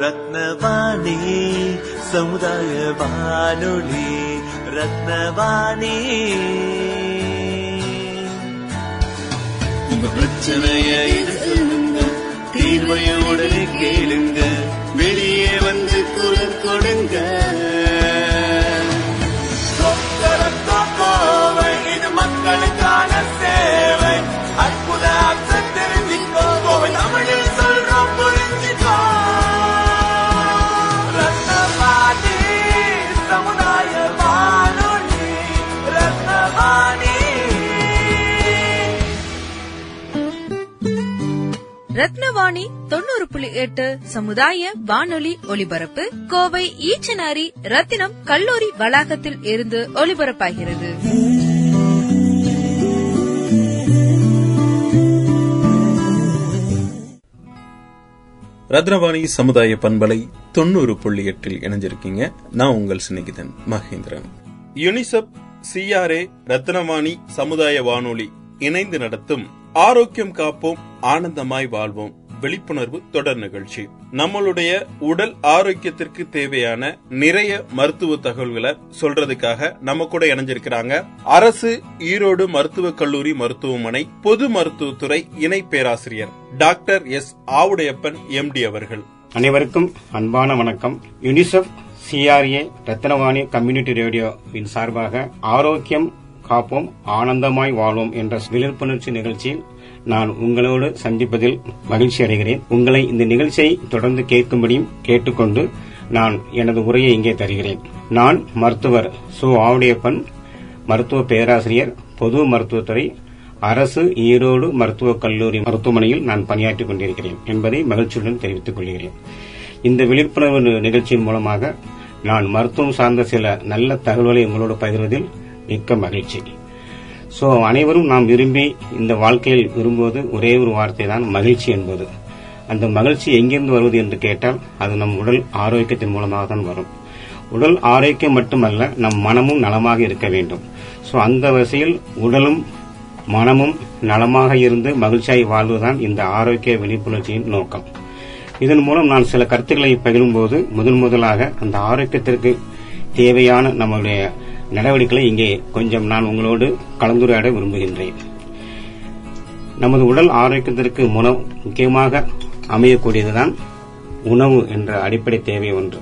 ரத்னவாணி சமுதாய வானொலி ரத்னவாணி உங்க பிரச்சனைய சொல்லுங்க தீர்வைய உடனே கேளுங்க ரத்னவாணி தொண்ணூறு புள்ளி எட்டு சமுதாய வானொலி ஒலிபரப்பு கோவை ஈச்சனாரி ரத்தினம் கல்லூரி வளாகத்தில் இருந்து ஒலிபரப்பாகிறது. ரத்னவாணி சமுதாய பண்பலை தொண்ணூறு புள்ளி எட்டில் இணைஞ்சிருக்கீங்க. நான் உங்கள் சிநேகிதன் மகேந்திரன். யுனிசெப் சிஆர்ஏ ரத்னவாணி சமுதாய வானொலி இணைந்து நடத்தும் ஆரோக்கியம் காப்போம் ஆனந்தமாய் வாழ்வோம். விழிப்புணர்வு தொடர் நிகழ்ச்சி. நம்மளுடைய உடல் ஆரோக்கியத்திற்கு தேவையான நிறைய மருத்துவ தகவல்களை சொல்றதுக்காக நம்ம கூட இணைஞ்சிருக்கிறாங்க. அரசு ஈரோடு மருத்துவக் கல்லூரி மருத்துவமனை பொது மருத்துவத்துறை இணை பேராசிரியர் டாக்டர் எஸ் ஆவுடையப்பன் எம்டி அவர்கள். அனைவருக்கும் அன்பான வணக்கம். யுனிசெஃப் சிஆர்ஏ ரத்னவாணி கம்யூனிட்டி ரேடியோவின் சார்பாக ஆரோக்கியம் காப்போம் ஆனந்தமாய் வாழ்வோம் என்ற விழிப்புணர்ச்சி நிகழ்ச்சியில் நான் உங்களோடு சந்திப்பதில் மகிழ்ச்சி அடைகிறேன். உங்களை இந்த நிகழ்ச்சியை தொடர்ந்து கேட்கும்படியும் கேட்டுக்கொண்டு நான் எனது உரையை இங்கே தருகிறேன். நான் மருத்துவர் சு. ஆவுடையப்பன் மருத்துவ பேராசிரியர் பொது மருத்துவத்துறை அரசு ஈரோடு மருத்துவக் கல்லூரி மருத்துவமனையில் நான் பணியாற்றிக் கொண்டிருக்கிறேன் என்பதை மகிழ்ச்சியுடன் தெரிவித்துக் கொள்கிறேன். இந்த விழிப்புணர்வு நிகழ்ச்சியின் மூலமாக நான் மருத்துவம் சார்ந்த சில நல்ல தகவல்களை உங்களோடு பகிர்வதில் மிக்க மகிழ்ச்சி. ஸோ அனைவரும் நாம் விரும்பி இந்த வாழ்க்கையில் விரும்புவது ஒரே ஒரு வார்த்தை தான் மகிழ்ச்சி என்பது. அந்த மகிழ்ச்சி எங்கிருந்து வருவது என்று கேட்டால் அது நம் உடல் ஆரோக்கியத்தின் மூலமாக தான் வரும். உடல் ஆரோக்கியம் மட்டுமல்ல நம் மனமும் நலமாக இருக்க வேண்டும். ஸோ அந்த வகையில் உடலும் மனமும் நலமாக இருந்து மகிழ்ச்சியாய் வாழ்வதுதான் இந்த ஆரோக்கிய விழிப்புணர்ச்சியின் நோக்கம். இதன் மூலம் நான் சில கருத்துக்களை பகிரும்போது முதன் முதலாக அந்த ஆரோக்கியத்திற்கு தேவையான நம்மளுடைய நடவடிக்கைகளை இங்கே கொஞ்சம் நான் உங்களோடு கலந்துரையாட விரும்புகின்றேன். நமது உடல் ஆரோக்கியத்திற்கு உணவு முக்கியமாக அமையக்கூடியதுதான் உணவு என்ற அடிப்படை தேவை ஒன்று.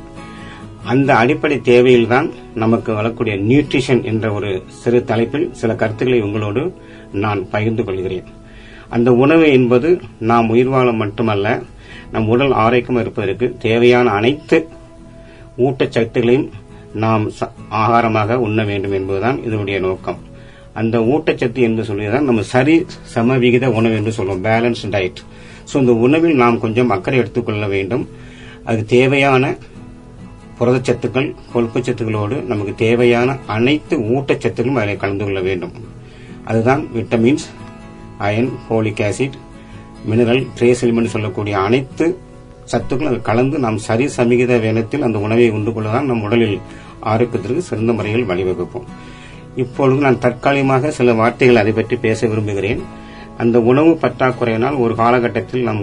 அந்த அடிப்படை தேவையில்தான் நமக்கு வரக்கூடிய நியூட்ரிஷன் என்ற ஒரு சிறு தலைப்பில் சில கருத்துக்களை உங்களோடு நான் பகிர்ந்து கொள்கிறேன். அந்த உணவு என்பது நாம் உயிர் வாழ மட்டுமல்ல நம் உடல் ஆரோக்கியம் இருப்பதற்கு தேவையான அனைத்து ஊட்டச்சத்துகளையும் நாம் ச- ஆகாரமாக உண்ண வேண்டும் என்பதுதான் இதனுடைய நோக்கம். அந்த ஊட்டச்சத்து என்று சொல்லிதான் நம்ம சரி சமவிகித உணவு என்று சொல்லுவோம் பேலன்ஸ் டயட் ஸோ இந்த உணவில் நாம் கொஞ்சம் அக்கறை எடுத்துக்கொள்ள வேண்டும். அது தேவையான புரதச்சத்துக்கள் கொழுப்பு சத்துக்களோடு நமக்கு தேவையான அனைத்து ஊட்டச்சத்துக்களும் அதில் கலந்து கொள்ள வேண்டும். அதுதான் vitamins iron folic acid mineral trace element சொல்லக்கூடிய அனைத்து சத்துக்கள் அது கலந்து நாம் சரி சமிகித வேணத்தில் அந்த உணவை உண்டு கொள்ளதான் நம் உடலில் ஆரோக்கியத்திற்கு சிறந்த முறையில் வழிவகுப்போம் இப்பொழுது நான் தற்காலிகமாக சில வார்த்தைகள் அதை பற்றி பேச விரும்புகிறேன். அந்த உணவு பற்றாக்குறையினால் ஒரு காலகட்டத்தில் நம்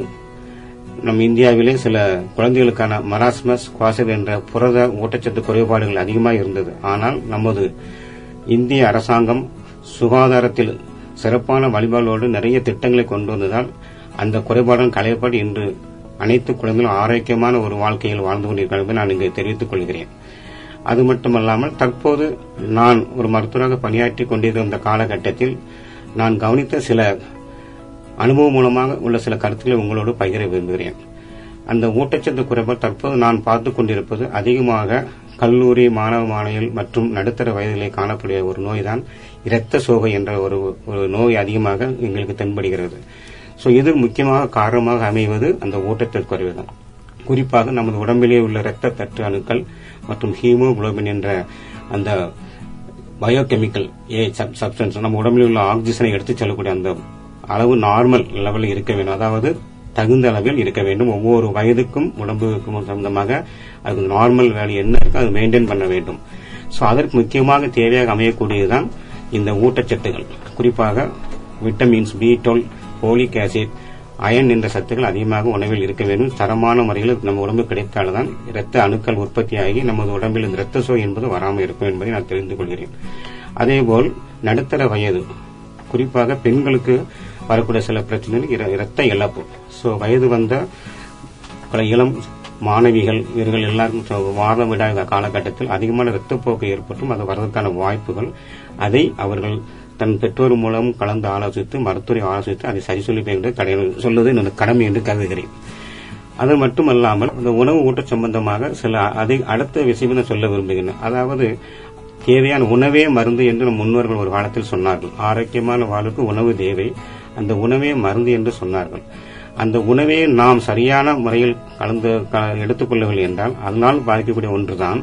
நம் இந்தியாவிலே சில குழந்தைகளுக்கான மராஸ்மஸ் குவாசர் என்ற புரத ஊட்டச்சத்து குறைபாடுகள் அதிகமாக இருந்தது. ஆனால் நமது இந்திய அரசாங்கம் சுகாதாரத்தில் சிறப்பான வழிபாடோடு நிறைய திட்டங்களை கொண்டு வந்ததால் அந்த குறைபாடுகள் களையப்பட்டு இன்று அனைத்து குழந்தைகளும் ஆரோக்கியமான ஒரு வாழ்க்கையில் வாழ்ந்து கொண்டிருக்கிறார்கள் நான் இங்கு தெரிவித்துக் கொள்கிறேன். அது மட்டுமல்லாமல் தற்போது நான் ஒரு மருத்துவராக பணியாற்றி கொண்டிருந்த காலகட்டத்தில் நான் கவனித்த சில அனுபவம் மூலமாக உள்ள சில கருத்துக்களை உங்களோடு பகிர விரும்புகிறேன். அந்த ஊட்டச்சத்து குறைபாடு தற்போது நான் பார்த்து கொண்டிருப்பது அதிகமாக கல்லூரி மாணவ மாணவிகள் மற்றும் நடுத்தர வயதிலே காணக்கூடிய ஒரு நோய்தான் இரத்த சோகை என்ற ஒரு ஒரு நோய் அதிகமாக எங்களுக்கு தென்படுகிறது. ஸோ இது முக்கியமாக காரணமாக அமைவது அந்த ஊட்டச்சத்து குறைவுதான். குறிப்பாக நமது உடம்பிலே உள்ள இரத்த தட்டு அணுக்கள் மற்றும் ஹீமோகுளோபின் என்ற அந்த பயோகெமிக்கல் ஏ சப்ஸ்டன்ஸ் நம்ம உடம்பில் உள்ள ஆக்சிஜனை எடுத்துச் செல்லக்கூடிய அந்த அளவு நார்மல் லெவலில் இருக்க வேண்டும். அதாவது தகுந்த அளவில் இருக்க வேண்டும். ஒவ்வொரு வயதுக்கும் உடம்புக்கும் சம்பந்தமாக அதுக்கு நார்மல் வேல்யூ என்ன இருக்கோ அது மெயின்டைன் பண்ண வேண்டும். ஸோ அதற்கு முக்கியமாக தேவையாக அமையக்கூடியதுதான் இந்த ஊட்டச்சத்துகள். குறிப்பாக vitamins B twelve folic acid iron என்ற சத்துக்கள் அதிகமாக உணவில் இருக்க வேண்டும். தரமான முறையில் நம்ம உடம்பு கிடைத்தால்தான் இரத்த அணுக்கள் உற்பத்தியாகி நமது உடம்பில் இந்த இரத்த சோய் என்பது வராமல் இருக்கும் என்பதை நான் தெரிந்து கொள்கிறேன். அதேபோல் நடுத்தர வயது குறிப்பாக பெண்களுக்கு வரக்கூடிய சில பிரச்சனைகள் இர- இரத்த இழப்பு. ஸோ வயது வந்த பல இளம் மாணவிகள் இவர்கள் எல்லாருக்கும் வாரம் விடாத காலகட்டத்தில் அதிகமான இரத்தப்போக்கு ஏற்பட்டும் அது வரதுக்கான வாய்ப்புகள். அதை அவர்கள் தன் பெற்றோர் மூலம் கலந்து ஆலோசித்து மருத்துவரை ஆலோசித்து அதை சரி சொல்லி என்று சொல்வது என்னோட கடமை என்று கருதுகிறேன். அது மட்டுமல்லாமல் இந்த உணவு ஊட்ட சம்பந்தமாக சில அதை அடுத்த விஷயம் நான் சொல்ல விரும்புகிறேன். அதாவது தேவையான உணவே மருந்து என்று நம் முன்னோர்கள் ஒரு காலத்தில் சொன்னார்கள். ஆரோக்கியமான வாழ்வுக்கு உணவு தேவை. அந்த உணவே மருந்து என்று சொன்னார்கள். அந்த உணவே நாம் சரியான முறையில் கலந்து எடுத்துக்கொள்ளவில்லை என்றால் அதனால் பாதிக்கக்கூடிய ஒன்றுதான்.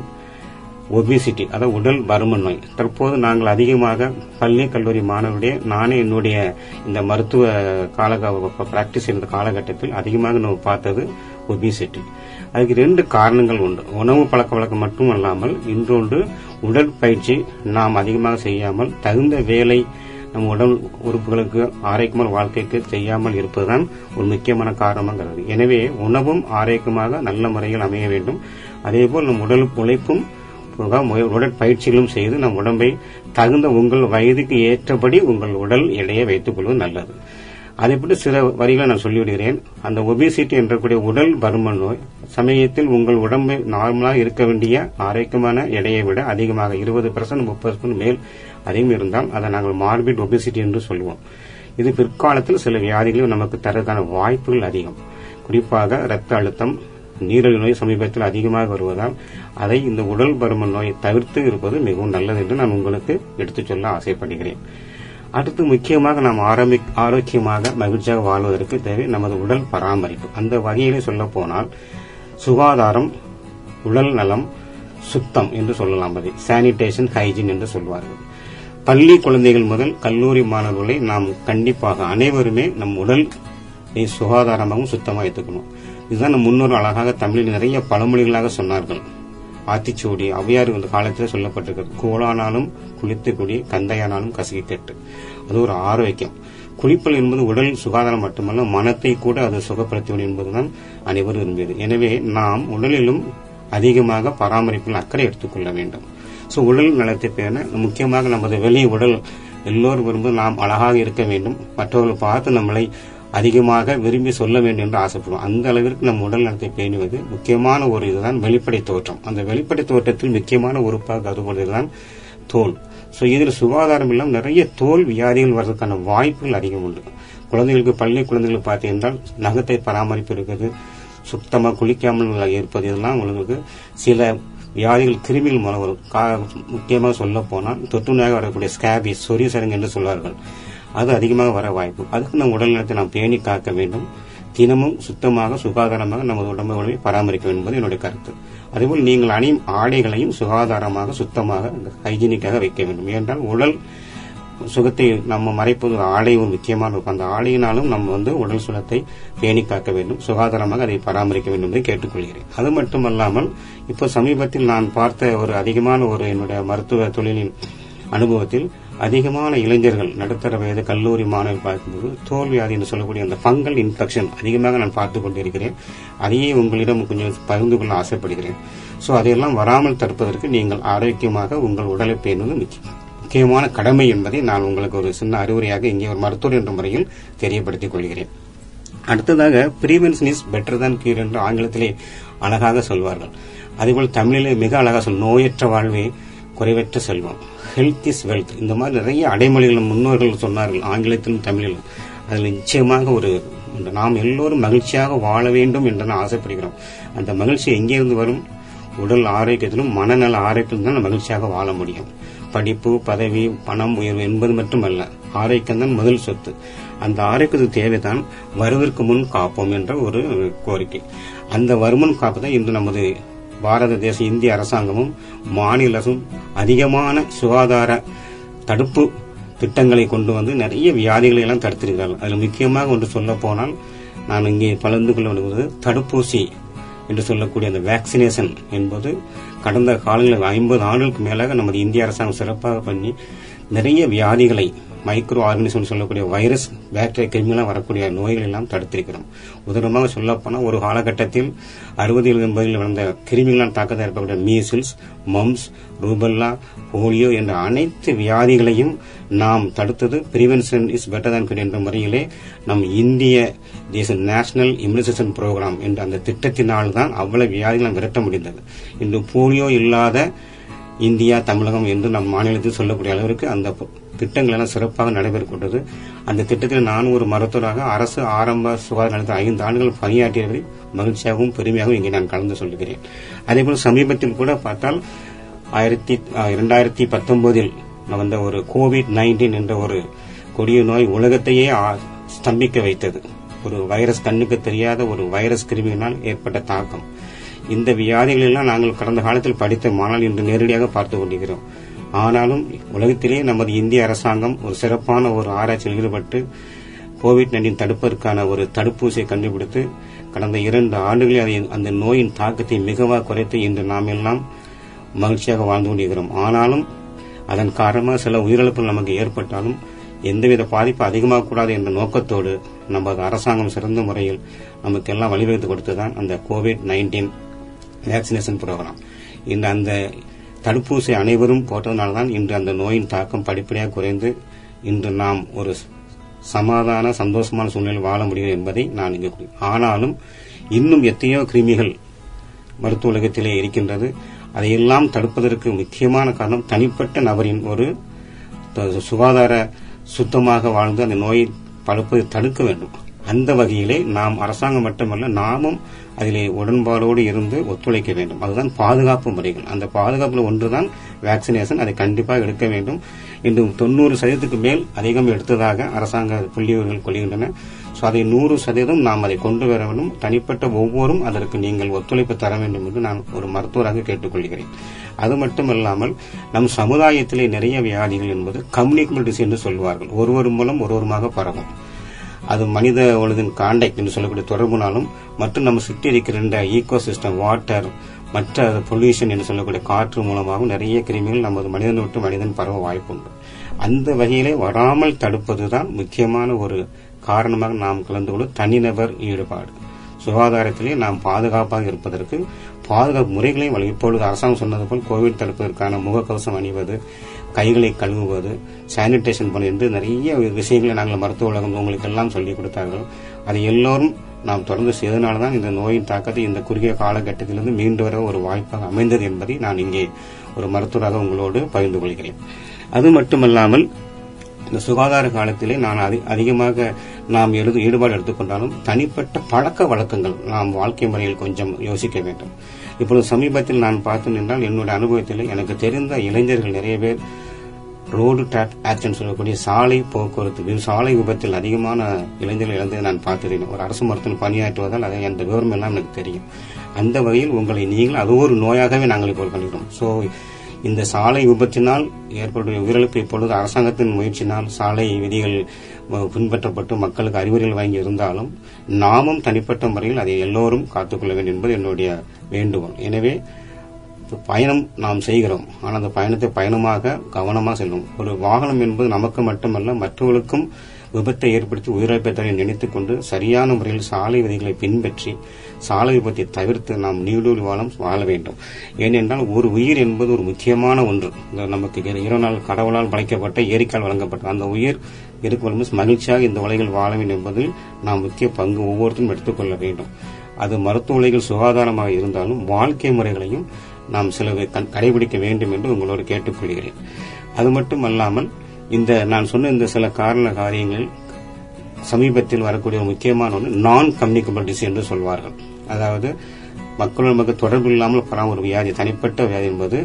ஒபிசிட்டி அதாவது உடல் பருமன் நோய். தற்போது நாங்கள் அதிகமாக பள்ளி கல்லூரி மாணவருடைய நானே என்னுடைய இந்த மருத்துவ கால பிராக்டிஸ் செய்த காலகட்டத்தில் அதிகமாக நாம் பார்த்தது ஒபிசிட்டி அதுக்கு ரெண்டு காரணங்கள் உண்டு. உணவு பழக்க வழக்கம் மட்டும் அல்லாமல் இன்றொன்று உடற்பயிற்சி நாம் அதிகமாக செய்யாமல் தகுந்த வேலை நம் உடல் உறுப்புகளுக்கு ஆரோக்கியமான வாழ்க்கைக்கு செய்யாமல் இருப்பதுதான் ஒரு முக்கியமான காரணமாகிறது. எனவே உணவும் ஆரோக்கியமாக நல்ல முறையில் அமைய வேண்டும். அதேபோல் நம் உடல் உழைப்பும் போக மு- உடற்பயிற்சிகளும் செய்து நம் உடம்பை தகுந்த உங்கள் வயதுக்கு ஏற்றபடி உங்கள் உடல் எடையை வைத்துக் கொள்வது நல்லது. அதேபோல சில வரிகளை நான் சொல்லிவிடுகிறேன். அந்த ஒபிசிட்டி என்றக்கூடிய உடல் பருமன் நோய் சமயத்தில் உங்கள் உடம்பு நார்மலாக இருக்க வேண்டிய ஆரோக்கியமான எடையை விட அதிகமாக இருபது பெர்சன்ட் முப்பது மேல் அதிகம் இருந்தால் அதை நாங்கள் மார்பிட் ஒபிசிட்டி என்று சொல்லுவோம். இது பிற்காலத்தில் சில வியாதிகளும் நமக்கு தரதான வாய்ப்புகள் அதிகம். குறிப்பாக இரத்த அழுத்தம் நீரிழிவு நோய் சமீபத்தில் அதிகமாக வருவதால் அதை இந்த உடல் பருமன் நோயை தவிர்த்து இருப்பது மிகவும் நல்லது என்று நான் உங்களுக்கு எடுத்துச் சொல்ல ஆசைப்படுகிறேன். அடுத்து முக்கியமாக நாம் ஆரம்பி ஆரோக்கியமாக மகிழ்ச்சியாக வாழ்வதற்கு தேவை நமது உடல் பராமரிப்பு. அந்த வகையிலே சொல்ல போனால் சுகாதாரம் உடல் நலம் சுத்தம் என்று சொல்லலாம் அதை. சானிடேஷன் ஹைஜீன் என்று சொல்வார்கள். பள்ளி குழந்தைகள் முதல் கல்லூரி மாணவர்களை நாம் கண்டிப்பாக அனைவருமே நம் உடல் சுகாதாரமாகவும் சுத்தமாக எடுத்துக்கணும். இதுதான் நம் முன்னோர் அழகாக தமிழில் நிறைய பழமொழிகளாக சொன்னார்கள். ஆத்திச்சூடி அவ்வியார் இந்த காலத்தில் சொல்லப்பட்டிருக்கிறது. கோலானாலும் குளித்து குடி கந்தையானாலும் கசகி கெட்டு அது ஒரு ஆரோக்கியம். குளிப்பல் என்பது உடல் சுகாதாரம் மட்டுமல்ல மனத்தை கூட அது சுகப்படுத்துவது என்பதுதான் அனைவரும் விரும்பியது. எனவே நாம் உடலிலும் அதிகமாக பராமரிப்பில் அக்கறை எடுத்துக்கொள்ள வேண்டும். ஸோ உடல் நலத்தை பேண முக்கியமாக நமது வெளி உடல் எல்லோரும் விரும்ப நாம் அழகாக இருக்க வேண்டும். மற்றவர்கள் பார்த்து நம்மளை அதிகமாக விரும்பி சொல்ல வேண்டும் என்று ஆசைப்படுவோம். அந்த அளவிற்கு நம் உடல் நலத்தை பேணுவது முக்கியமான ஒரு இதுதான் வெளிப்படை தோற்றம். அந்த வெளிப்படை தோற்றத்தில் முக்கியமான உறுப்பாக கருதுவதுதான் தோல். ஸோ இதில் சுகாதாரம் இல்லாமல் நிறைய தோல் வியாதிகள் வர்றதுக்கான வாய்ப்புகள் அதிகம் உண்டு. குழந்தைகளுக்கு பள்ளி குழந்தைகளுக்கு பார்த்தீங்கன்னா நகத்தை பராமரிப்பு இருக்குது சுத்தமாக குளிக்காமல் இருப்பது இதெல்லாம் உங்களுக்கு சில வியாதிகள் கிருமிகள் மூலம் வரும். கா- முக்கியமாக சொல்ல போனால் தொற்று நோயாக வரக்கூடிய ஸ்கேபி சொரிய சரங்கு என்று சொல்வார்கள். அது அதிகமாக வர வாய்ப்பு. அதுக்கு நம் உடல் நலத்தை நாம் பேணி காக்க வேண்டும். தினமும் சுத்தமாக சுகாதாரமாக நமது உடம்புகளை பராமரிக்க வேண்டும் என்பது என்னுடைய கருத்து. அதேபோல் நீங்கள் அணியும் ஆடைகளையும் சுகாதாரமாக சுத்தமாக ஹைஜீனிக்காக வைக்க வேண்டும். ஏனென்றால் உடல் சுகத்தை நம்ம மறைப்பது ஆடை ஒரு முக்கியமான இருக்கும் அந்த ஆடையினாலும் நம்ம வந்து உடல் சுகத்தை பேணி காக்க வேண்டும். சுகாதாரமாக அதை பராமரிக்க வேண்டும் என்று கேட்டுக்கொள்கிறேன். அது மட்டுமல்லாமல் இப்போ சமீபத்தில் நான் பார்த்த ஒரு அதிகமான ஒரு என்னுடைய மருத்துவ தொழிலின் அனுபவத்தில் அதிகமான இளைஞர்கள் நடுத்தர வயது கல்லூரி மாணவர் பார்க்கும்போது தோல் வியாதி என்று சொல்லக்கூடிய அந்த ஃபங்கல் இன்ஃபெக்ஷன் அதிகமாக நான் பார்த்து கொண்டிருக்கிறேன். அதையே உங்களிடம் கொஞ்சம் பகிர்ந்து கொள்ள ஆசைப்படுகிறேன். ஸோ அதையெல்லாம் வராமல் தடுப்பதற்கு நீங்கள் ஆரோக்கியமாக உங்கள் உடலை பேணுவது முக்கியம். முக்கியமான கடமை என்பதை நான் உங்களுக்கு ஒரு சின்ன அறிவுரையாக இங்கே ஒரு மருத்துவர் என்ற முறையில் தெரியப்படுத்திக் கொள்கிறேன். அடுத்ததாக prevention is better than cure என்று ஆங்கிலத்திலே அழகாக சொல்வார்கள். அதேபோல் தமிழிலே மிக அழகாக சொல் நோயற்ற வாழ்வே குறைவற்ற செல்வம். ஹெல்த் இஸ் வெல்த் இந்த மாதிரி நிறைய அடைமொழிகள் முன்னோர்கள் சொன்னார்கள் ஆங்கிலத்திலும் தமிழிலும். அதில் நிச்சயமாக ஒரு நாம் எல்லோரும் மகிழ்ச்சியாக வாழ வேண்டும் என்று நான் ஆசைப்படுகிறோம். அந்த மகிழ்ச்சி எங்கிருந்து வரும்? உடல் ஆரோக்கியத்திலும் மனநல ஆரோக்கியம் தான் மகிழ்ச்சியாக வாழ முடியும். படிப்பு பதவி பணம் உயர்வு என்பது மட்டுமல்ல ஆரோக்கியம் தான் முதல் சொத்து. அந்த ஆரோக்கியத்துக்கு தேவைதான் வருவதற்கு முன் காப்போம் என்ற ஒரு கோரிக்கை. அந்த வருமுன் காப்பு தான் இன்று நமது பாரத தேச இந்திய அரசாங்கமும் மாநில அரசும் அதிகமான சுகாதார தடுப்பு திட்டங்களை கொண்டு வந்து நிறைய வியாதிகளை எல்லாம் தடுத்திருக்கிறார்கள். அதில் முக்கியமாக ஒன்று சொல்ல போனால் நான் இங்கே பலந்து கொள்ள வேண்டும் தடுப்பூசி என்று சொல்லக்கூடிய அந்த வேக்சினேஷன் என்பது கடந்த காலங்களில் ஐம்பது ஆண்டுகளுக்கு மேலாக நமது இந்திய அரசாங்கம் சிறப்பாக பண்ணி நிறைய வியாதிகளை மைக்ரோ ஆர்கனிசம் சொல்லக்கூடிய வைரஸ் பேக்டீரியா கிருமிகளாக வரக்கூடிய நோய்கள் எல்லாம் தடுத்திருக்கிறோம். உதாரணமாக சொல்லப்போனால் ஒரு காலகட்டத்தில் அறுபது எண்பதில் வந்த கிருமிகளால் தாக்கத்தில் ஏற்படக்கூடிய மீசில்ஸ் மம்ஸ் ரூபல்லா போலியோ என்ற அனைத்து வியாதிகளையும் நாம் தடுத்தது. பிரிவென்ஷன் இஸ் பெட்டர் தான் என்ற முறையிலே நம் இந்திய தேச நேஷனல் இம்யூனைசேஷன் ப்ரோக்ராம் என்ற அந்த திட்டத்தினால் தான் அவ்வளவு வியாதிகளை விரட்ட முடிந்தது. இன்று போலியோ இல்லாத இந்தியா தமிழகம் என்று நம் மாநிலத்தில் சொல்லக்கூடிய அளவிற்கு அந்த திட்டங்கள் எல்லாம் சிறப்பாக நடைபெறக்கூடியது அந்த திட்டத்தில் நான் ஒரு மருத்துவராக அரசு ஆரம்ப சுகாதார நிலையத்தில் ஐந்து ஆண்டுகள் பணியாற்றியவரை மகிழ்ச்சியாகவும் பெருமையாகவும் இங்கே நான் கலந்து சொல்கிறேன். அதேபோல் சமீபத்தில் கூட பார்த்தால் ஆயிரத்தி இரண்டாயிரத்தி பத்தொன்பதில் வந்த ஒரு கோவிட் நைன்டீன் என்ற ஒரு கொடிய நோய் உலகத்தையே ஸ்தம்பிக்க வைத்தது. ஒரு வைரஸ் கண்ணுக்கு தெரியாத ஒரு வைரஸ் கிருமியினால் ஏற்பட்ட தாக்கம். இந்த வியாதிகளெல்லாம் நாங்கள் கடந்த காலத்தில் படித்த மாணவர்கள் இன்று நேரடியாக பார்த்துக் கொண்டிருக்கிறோம். ஆனாலும் உலகத்திலேயே நமது இந்திய அரசாங்கம் ஒரு சிறப்பான ஒரு ஆராய்ச்சியில் ஈடுபட்டு கோவிட் நைன்டீன் தடுப்பதற்கான ஒரு தடுப்பூசியை கண்டுபிடித்து கடந்த இரண்டு ஆண்டுகளில் அதை அந்த நோயின் தாக்கத்தை மிகவாக குறைத்து இன்று நாம் எல்லாம் மகிழ்ச்சியாக வாழ்ந்து கொண்டிருக்கிறோம். ஆனாலும் அதன் காரணமாக சில உயிரிழப்புகள் நமக்கு ஏற்பட்டாலும் எந்தவித பாதிப்பு அதிகமாக கூடாது என்ற நோக்கத்தோடு நமது அரசாங்கம் சிறந்த முறையில் நமக்கெல்லாம் வழிவகுத்து கொடுத்ததுதான் அந்த கோவிட் நைன்டீன் வேக்சினேஷன் ப்ரோக்ராம் இந்த அந்த தடுப்பூசி அனைவரும் போட்டதனால தான் இன்று அந்த நோயின் தாக்கம் படிப்படியாக குறைந்து இன்று நாம் ஒரு சமாதான சந்தோஷமான சூழ்நிலையில் வாழ முடியும் என்பதை நான் இங்கு ஆனாலும் இன்னும் எத்தனையோ கிருமிகள் மருத்துவ உலகத்திலே இருக்கின்றது. அதையெல்லாம் தடுப்பதற்கு முக்கியமான காரணம் தனிப்பட்ட நபரின் ஒரு சுகாதார சுத்தமாக வாழ்ந்து அந்த நோயை படுப்பதை தடுக்க வேண்டும். அந்த வகையிலே நாம் அரசாங்கம் மட்டுமல்ல நாமும் அதிலே உடன்பாடோடு இருந்து ஒத்துழைக்க வேண்டும். அதுதான் பாதுகாப்பு முறைகள். அந்த பாதுகாப்புல ஒன்றுதான் வேக்சினேஷன் அதை கண்டிப்பாக எடுக்க வேண்டும். இன்று தொண்ணூறு சதவீதத்துக்கு மேல் அதிகம் எடுத்ததாக அரசாங்க புள்ளிவிவரங்கள் கொள்கின்றன ஸோ அதை நூறு சதவீதம் நாம் அதை கொண்டு வர வேண்டும். தனிப்பட்ட ஒவ்வொரும் அதற்கு நீங்கள் ஒத்துழைப்பு தர வேண்டும் என்று நான் ஒரு மருத்துவராக கேட்டுக்கொள்கிறேன். அது மட்டுமல்லாமல் நம் சமுதாயத்திலே நிறைய வியாதிகள் என்பது கம்யூனிகபிள் டிசீஸ் என்று சொல்வார்கள். ஒருவர் மூலம் ஒருவருமாக பரவும். அது மனித உலகின் காண்டாக்ட் என்று சொல்லக்கூடிய தொடர்புனாலும் மற்றும் நம்ம சுற்றி இருக்கிற ஈகோ சிஸ்டம் வாட்டர் மற்ற பொல்யூஷன் என்று சொல்லக்கூடிய காற்று மூலமாகவும் நிறைய கிருமிகள் நமது மனிதன் விட்டு மனிதன் பரவ வாய்ப்புண்டு அந்த வகையிலே வராமல் தடுப்பதுதான் முக்கியமான ஒரு காரணமாக நாம் கலந்து கொள்ளும் தனிநபர் ஈடுபாடு. சுகாதாரத்திலே நாம் பாதுகாப்பாக இருப்பதற்கு பாதுகாப்பு முறைகளையும் வழி- இப்பொழுது அரசாங்கம் சொன்னது போல் கோவிட் தடுப்பதற்கான முகக்கவசம் அணிவது கைகளை கழுவுவது சானிடேஷன் பண்ண என்று நிறைய விஷயங்களை நாங்கள் மருத்துவ உலகம் உங்களுக்கு எல்லாம் சொல்லிக் கொடுத்தார்கள். அதை எல்லோரும் நாம் தொடர்ந்து செய்தனால தான் இந்த நோயின் தாக்கத்தை இந்த குறுகிய காலகட்டத்திலிருந்து மீண்டு வர ஒரு வாய்ப்பாக அமைந்தது என்பதை நான் இங்கே ஒரு மருத்துவராக உங்களோடு பகிர்ந்து கொள்கிறேன். அது மட்டுமல்லாமல் இந்த சுகாதார காலத்திலே நான் அதி- அதிகமாக நாம் எழுது ஈடுபாடு எடுத்துக்கொண்டாலும் தனிப்பட்ட பழக்க வழக்கங்கள் நாம் வாழ்க்கை முறையில் கொஞ்சம் யோசிக்க வேண்டும். இப்பொழுது சமீபத்தில் நான் பார்த்தேன் என்றால் என்னுடைய அனுபவத்தில் எனக்கு தெரிந்த இளைஞர்கள் நிறைய பேர் ரோடு டிராக் ஆக்சிடென்ட் சொல்லக்கூடிய சாலை போக்குவரத்து சாலை விபத்தில் அதிகமான இளைஞர்கள் இழந்ததை நான் பார்த்திருக்கேன் ஒரு அரசு மருத்துவம் பணியாற்றுவதால் அதை அந்த விவரம் எல்லாம் எனக்கு தெரியும். அந்த வகையில் உங்களை நீங்கள் அது ஒரு நோயாகவே நாங்கள் இப்போ கண்டிக்கிறோம். ஸோ இந்த சாலை விபத்தினால் ஏற்படும் உயிரிழப்பு இப்பொழுது அரசாங்கத்தின் முயற்சினால் சாலை விதிகள் பின்பற்றப்பட்டு மக்களுக்கு அறிவுரைகள் வாங்கி இருந்தாலும் நாமும் தனிப்பட்ட முறையில் அதை எல்லோரும் காத்துக்கொள்ள வேண்டும் என்பது என்னுடைய வேண்டுகோள். எனவே பயணம் நாம் செய்கிறோம். ஆனால் அந்த பயணத்தை பயணமாக கவனமாக செல்லும். ஒரு வாகனம் என்பது நமக்கு மட்டுமல்ல மற்றவர்களுக்கும் விபத்தை ஏற்படுத்தி உயிரிழப்பை நினைத்துக் கொண்டு சரியான முறையில் சாலை விதிகளை பின்பற்றி சாலை விபத்தை தவிர்த்து நாம் நீடூழி வாழம் வாழ வேண்டும். ஏனென்றால் ஒரு உயிர் என்பது ஒரு முக்கியமான ஒன்று. இந்த நமக்கு இரவு கடவுளால் படைக்கப்பட்ட ஏரிக்கால் வழங்கப்பட்ட அந்த உயிர் இருக்கும் மகிழ்ச்சியாக இந்த உலகில் வாழ வேண்டும் என்பதில் நாம் முக்கிய பங்கு ஒவ்வொருத்தரும் எடுத்துக்கொள்ள வேண்டும். அது மருத்துவ உலகில் சுகாதாரமாக இருந்தாலும் வாழ்க்கை முறைகளையும் நாம் சில கடைபிடிக்க வேண்டும் என்று உங்களோடு கேட்டுக்கொள்கிறேன். அது மட்டும் அல்லாமல் இந்த நான் சொன்ன இந்த சில காரண காரியங்கள் சமீபத்தில் வரக்கூடிய ஒரு முக்கியமான ஒன்று நான் கம்யூனிகபிள் டிசீஸ் என்று சொல்வார்கள். அதாவது மக்கள் தொடர்பு இல்லாமல் பராம ஒரு வியாதி தனிப்பட்ட வியாதி என்பது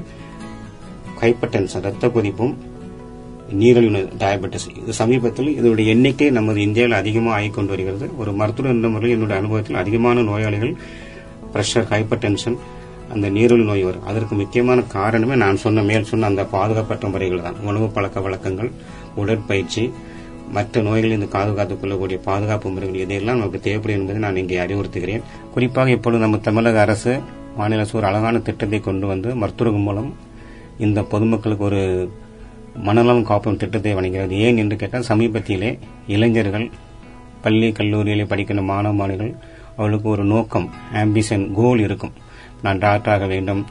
ஹைப்பர்டென்ஷன் ரத்த கொதிப்பும் நீரிழிவு டயபெட்டிஸ் இது சமீபத்தில் இதனுடைய எண்ணிக்கை நமது இந்தியாவில் அதிகமாக ஆகிக் கொண்டு வருகிறது. ஒரு மருத்துவர் என்ற முறையில் என்னுடைய அனுபவத்தில் அதிகமான நோயாளிகள் பிரஷர் ஹைப்பர் டென்ஷன் அந்த நீரிழிவு நோய் வரும். அதற்கு முக்கியமான காரணமே நான் சொன்ன மேல் சொன்ன அந்த பாதுகாப்பற்ற முறைகள் தான். உணவு பழக்க வழக்கங்கள் உடற்பயிற்சி மற்ற நோய்களிலிருந்து பாதுகாத்துக் கொள்ளக்கூடிய பாதுகாப்பு முறைகள் இதையெல்லாம் நமக்கு தேவைப்படும் என்பதை நான் இங்கே அறிவுறுத்துகிறேன். குறிப்பாக இப்பொழுது நம்ம தமிழக அரசு மாநில அரசு ஒரு அழகான திட்டத்தை கொண்டு வந்து மருத்துவர்கள் மூலம் இந்த பொதுமக்களுக்கு ஒரு மனநலம் காப்போம் திட்டத்தை வழங்குகிறது. ஏன் என்று கேட்டால் சமீபத்திலே இளைஞர்கள் பள்ளி கல்லூரியிலே படிக்கின்ற மாணவ மாணவிகள் அவளுக்கு ஒரு நோக்கம் ஆம்பிஷன் கோல் இருக்கும். நான் டாக்டராக வேண்டும்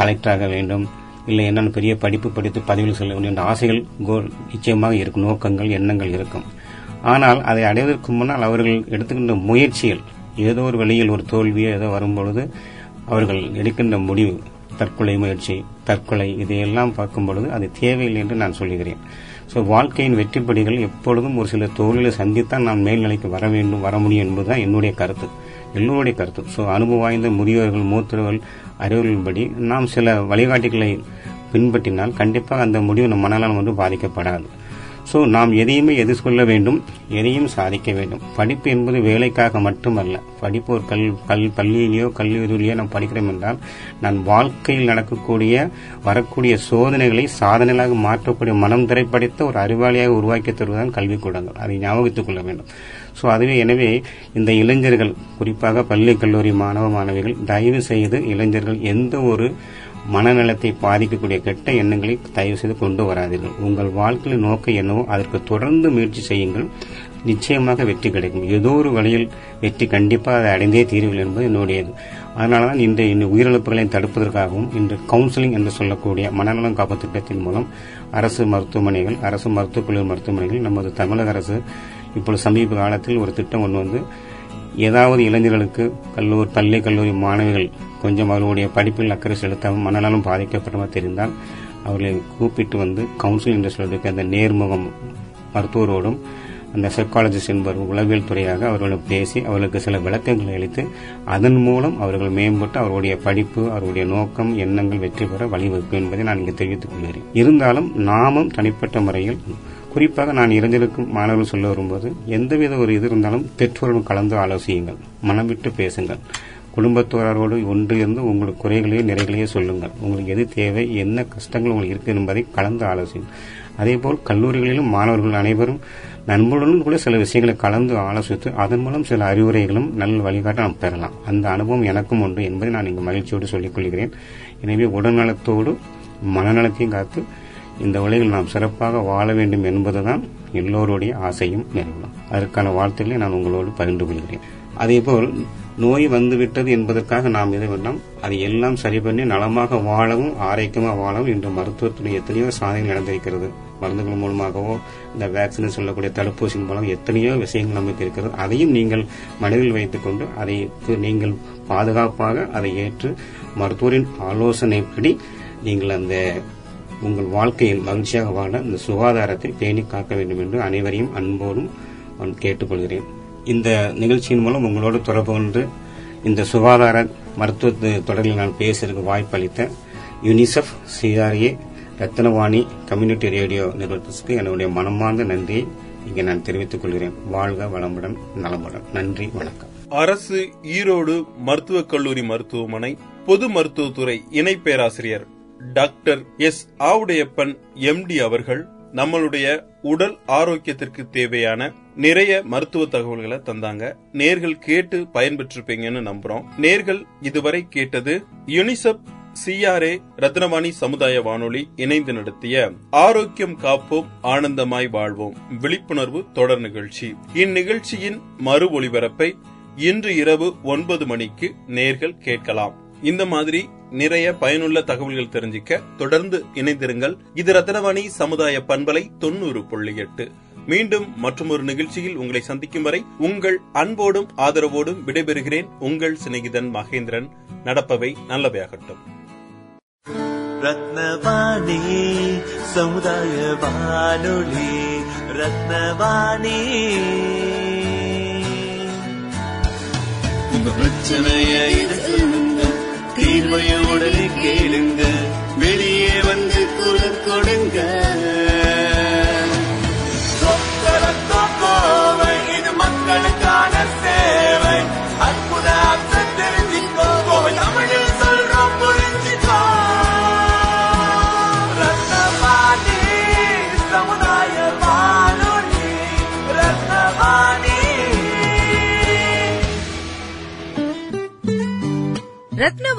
கலெக்டராக வேண்டும். இல்லை என்னென்ன பெரிய படிப்பு படித்து பதவியில் செல்ல வேண்டும் என்ற ஆசைகள் கோல் நிச்சயமாக இருக்கும். நோக்கங்கள் எண்ணங்கள் இருக்கும். ஆனால் அதை அடைவதற்கு முன்னால் அவர்கள் எடுத்துக்கின்ற முயற்சிகள் ஏதோ ஒரு வழியில் ஒரு தோல்வியோ ஏதோ வரும்பொழுது அவர்கள் எடுக்கின்ற முடிவு தற்கொலை முயற்சி தற்கொலை இதையெல்லாம் பார்க்கும் பொழுது அது தேவையில்லை என்று நான் சொல்லுகிறேன் ஸோ வாழ்க்கையின் வெற்றிப்படிகள் எப்பொழுதும் ஒரு சில தோல்விகளை சந்தித்தான் நான் மேல்நிலைக்கு வர வேண்டும் வர முடியும் என்பதுதான் என்னுடைய கருத்து. எல்லோருடைய கருத்து. ஸோ அனுபவம் வாய்ந்த முதியோர்கள் மூத்தவர்கள் அறிவுகளின்படி நாம் சில வழிகாட்டிகளை பின்பற்றினால் கண்டிப்பாக அந்த முடிவு நம் மனநலம் வந்து பாதிக்கப்படாது. ஸோ நாம் எதையுமே எதிர்கொள்ள வேண்டும் எதையும் சாதிக்க வேண்டும். படிப்பு என்பது வேலைக்காக மட்டுமல்ல. படிப்பு ஒரு கல் கல் பள்ளியிலேயோ கல்லூரியிலேயோ நாம் படிக்கிறோம் என்றால் நான் வாழ்க்கையில் நடக்கக்கூடிய வரக்கூடிய சோதனைகளை சாதனைகளாக மாற்றக்கூடிய மனம் திரைப்படைத்த ஒரு அறிவாளியாக உருவாக்கி தருவதுதான் கல்விக்கூடங்கள். அதை ஞாபகத்துக் கொள்ள வேண்டும். ஸோ அதுவே எனவே இந்த இளைஞர்கள் குறிப்பாக பள்ளி கல்லூரி மாணவ மாணவிகள் தயவு செய்து இளைஞர்கள் எந்த ஒரு மனநலத்தை பாதிக்கக்கூடிய கெட்ட எண்ணங்களை தயவு செய்து கொண்டு வராதீர்கள். உங்கள் வாழ்க்கையில் நோக்க என்னவோ அதற்கு தொடர்ந்து முயற்சி செய்யுங்கள். நிச்சயமாக வெற்றி கிடைக்கும். ஏதோ ஒரு வழியில் வெற்றி கண்டிப்பாக அதை அடைந்தே தீர்வில் என்பது என்னுடையது. அதனாலதான் இந்த இந்த உயிரிழப்புகளை தடுப்பதற்காகவும் இன்று கவுன்சிலிங் என்று சொல்லக்கூடிய மனநலம் காப்பு திட்டத்தின் மூலம் அரசு மருத்துவமனைகள் அரசு மருத்துவக் கல்லூரி மருத்துவமனைகள் நமது தமிழக அரசு இப்பொழுது சமீப காலத்தில் ஒரு திட்டம் ஒன்று வந்து ஏதாவது இளைஞர்களுக்கு கல்லூரி பள்ளி கல்லூரி மாணவிகள் கொஞ்சம் அவர்களுடைய படிப்பில் அக்கறை செலுத்தாமல் மனநலம் பாதிக்கப்பட்டமாக தெரிந்தால் அவர்களை கூப்பிட்டு வந்து கவுன்சிலிங் என்று சொல்வதற்கு அந்த நேர்முகம் மருத்துவரோடும் அந்த சைக்காலஜிஸ்ட் என்பவர் உளவியல் துறையாக அவர்களும் பேசி அவர்களுக்கு சில விளக்கங்களை அளித்து அதன் மூலம் அவர்கள் மேம்பட்டு அவருடைய படிப்பு அவருடைய நோக்கம் எண்ணங்கள் வெற்றி பெற வழிவகுக்கும் என்பதை நான் இங்கு தெரிவித்துக் கொள்கிறேன். இருந்தாலும் நாமும் தனிப்பட்ட முறையில் குறிப்பாக நான் இறந்திருக்கும் மாணவர்கள் சொல்ல வரும்போது எந்தவித ஒரு இது இருந்தாலும் பெற்றோருடன் கலந்து ஆலோசியுங்கள். மனம் விட்டு பேசுங்கள். குடும்பத்தோரோடு ஒன்று இருந்து உங்களுக்கு குறைகளையோ நிறைகளையே சொல்லுங்கள். உங்களுக்கு எது தேவை என்ன கஷ்டங்கள் உங்களுக்கு இருக்கு என்பதை கலந்து ஆலோசியுங்கள். அதேபோல் கல்லூரிகளிலும் மாணவர்கள் அனைவரும் நண்பர்களுடன் கூட சில விஷயங்களை கலந்து ஆலோசித்து அதன் மூலம் சில அறிவுரைகளும் நல்ல வழிகாட்ட நாம் பெறலாம். அந்த அனுபவம் எனக்கும் உண்டு என்பதை நான் இங்கு மகிழ்ச்சியோடு சொல்லிக் கொள்கிறேன். எனவே உடல்நலத்தோடு மனநலத்தையும் காத்து இந்த உலகில் நாம் சிறப்பாக வாழ வேண்டும் என்பதுதான் எல்லோருடைய ஆசையும் நிறைவேறும் அதற்கான வாழ்த்துக்களை நான் உங்களோடு பகிர்ந்து கொள்கிறேன். அதேபோல் நோய் வந்துவிட்டது என்பதற்காக நாம் எதை வேண்டாம் அதை எல்லாம் சரி பண்ணி நலமாக வாழவும் ஆரோக்கியமாக வாழவும் இன்று மருத்துவத்துடைய எத்தனையோ சாதனைகள் நடந்திருக்கிறது. மருந்துகள் மூலமாகவோ இந்த வேக்சின் சொல்லக்கூடிய தடுப்பூசியின் மூலம் எத்தனையோ விஷயங்கள் நமக்கு இருக்கிறது. அதையும் நீங்கள் மனதில் வைத்துக்கொண்டு அதை நீங்கள் பாதுகாப்பாக அதை ஏற்று மருத்துவரின் ஆலோசனைப்படி நீங்கள் அந்த உங்கள் வாழ்க்கையில் மகிழ்ச்சியாக வாழ இந்த சுகாதாரத்தை பேணி காக்க வேண்டும் என்று அனைவரையும் அன்போடும் நான் கேட்டுக்கொள்கிறேன். இந்த நிகழ்ச்சியின் மூலம் உங்களோடு தொடர்பு கொண்டு இந்த சுகாதார மருத்துவ தொடரில் நான் பேசுறதுக்கு வாய்ப்பு அளித்த UNICEF CRA Rathnavani community radio நிறுவனத்திற்கு என்னுடைய மனமார்ந்த நன்றியை இங்கே நான் தெரிவித்துக் கொள்கிறேன். வாழ்க வளமுடன் நலமுடன். நன்றி வணக்கம். அரசு ஈரோடு மருத்துவக் கல்லூரி மருத்துவமனை பொது மருத்துவத்துறை இணை பேராசிரியர் டாக்டர் எஸ் ஆவுடையப்பன் எம்டி அவர்கள் நம்மளுடைய உடல் ஆரோக்கியத்திற்கு தேவையான நிறைய மருத்துவ தகவல்களை தந்தாங்க. நேர்கள் கேட்டு பயன்பெற்றிருப்பீங்கன்னு நம்புறோம். நேர்கள் இதுவரை கேட்டது யுனிசெப் சிஆர்ஏ ரத்னவாணி சமுதாய வானொலி இணைந்து நடத்திய ஆரோக்கியம் காப்போம் ஆனந்தமாய் வாழ்வோம் விழிப்புணர்வு தொடர் நிகழ்ச்சி. இந்நிகழ்ச்சியின் மறு ஒளிபரப்பை இன்று இரவு ஒன்பது மணிக்கு நேர்கள் கேட்கலாம். இந்த மாதிரி நிறைய பயனுள்ள தகவல்கள் தெரிஞ்சிக்க தொடர்ந்து இணைந்திருங்கள். இது ரத்னவாணி சமுதாய பண்பலை தொண்ணூறு புள்ளி எட்டு. மீண்டும் மற்றொரு நிகழ்ச்சியில் உங்களை சந்திக்கும் வரை உங்கள் அன்போடும் ஆதரவோடும் விடைபெறுகிறேன். உங்கள் சிநேகிதன் மகேந்திரன். நடப்பவை நல்லவையாகட்டும். ரத்னவாணி சமுதாய வானொலி ரத்னவாணி. உங்க பிரச்சனைய இது கேளுங்க. வெளியே வந்து குரல் கொடுங்க.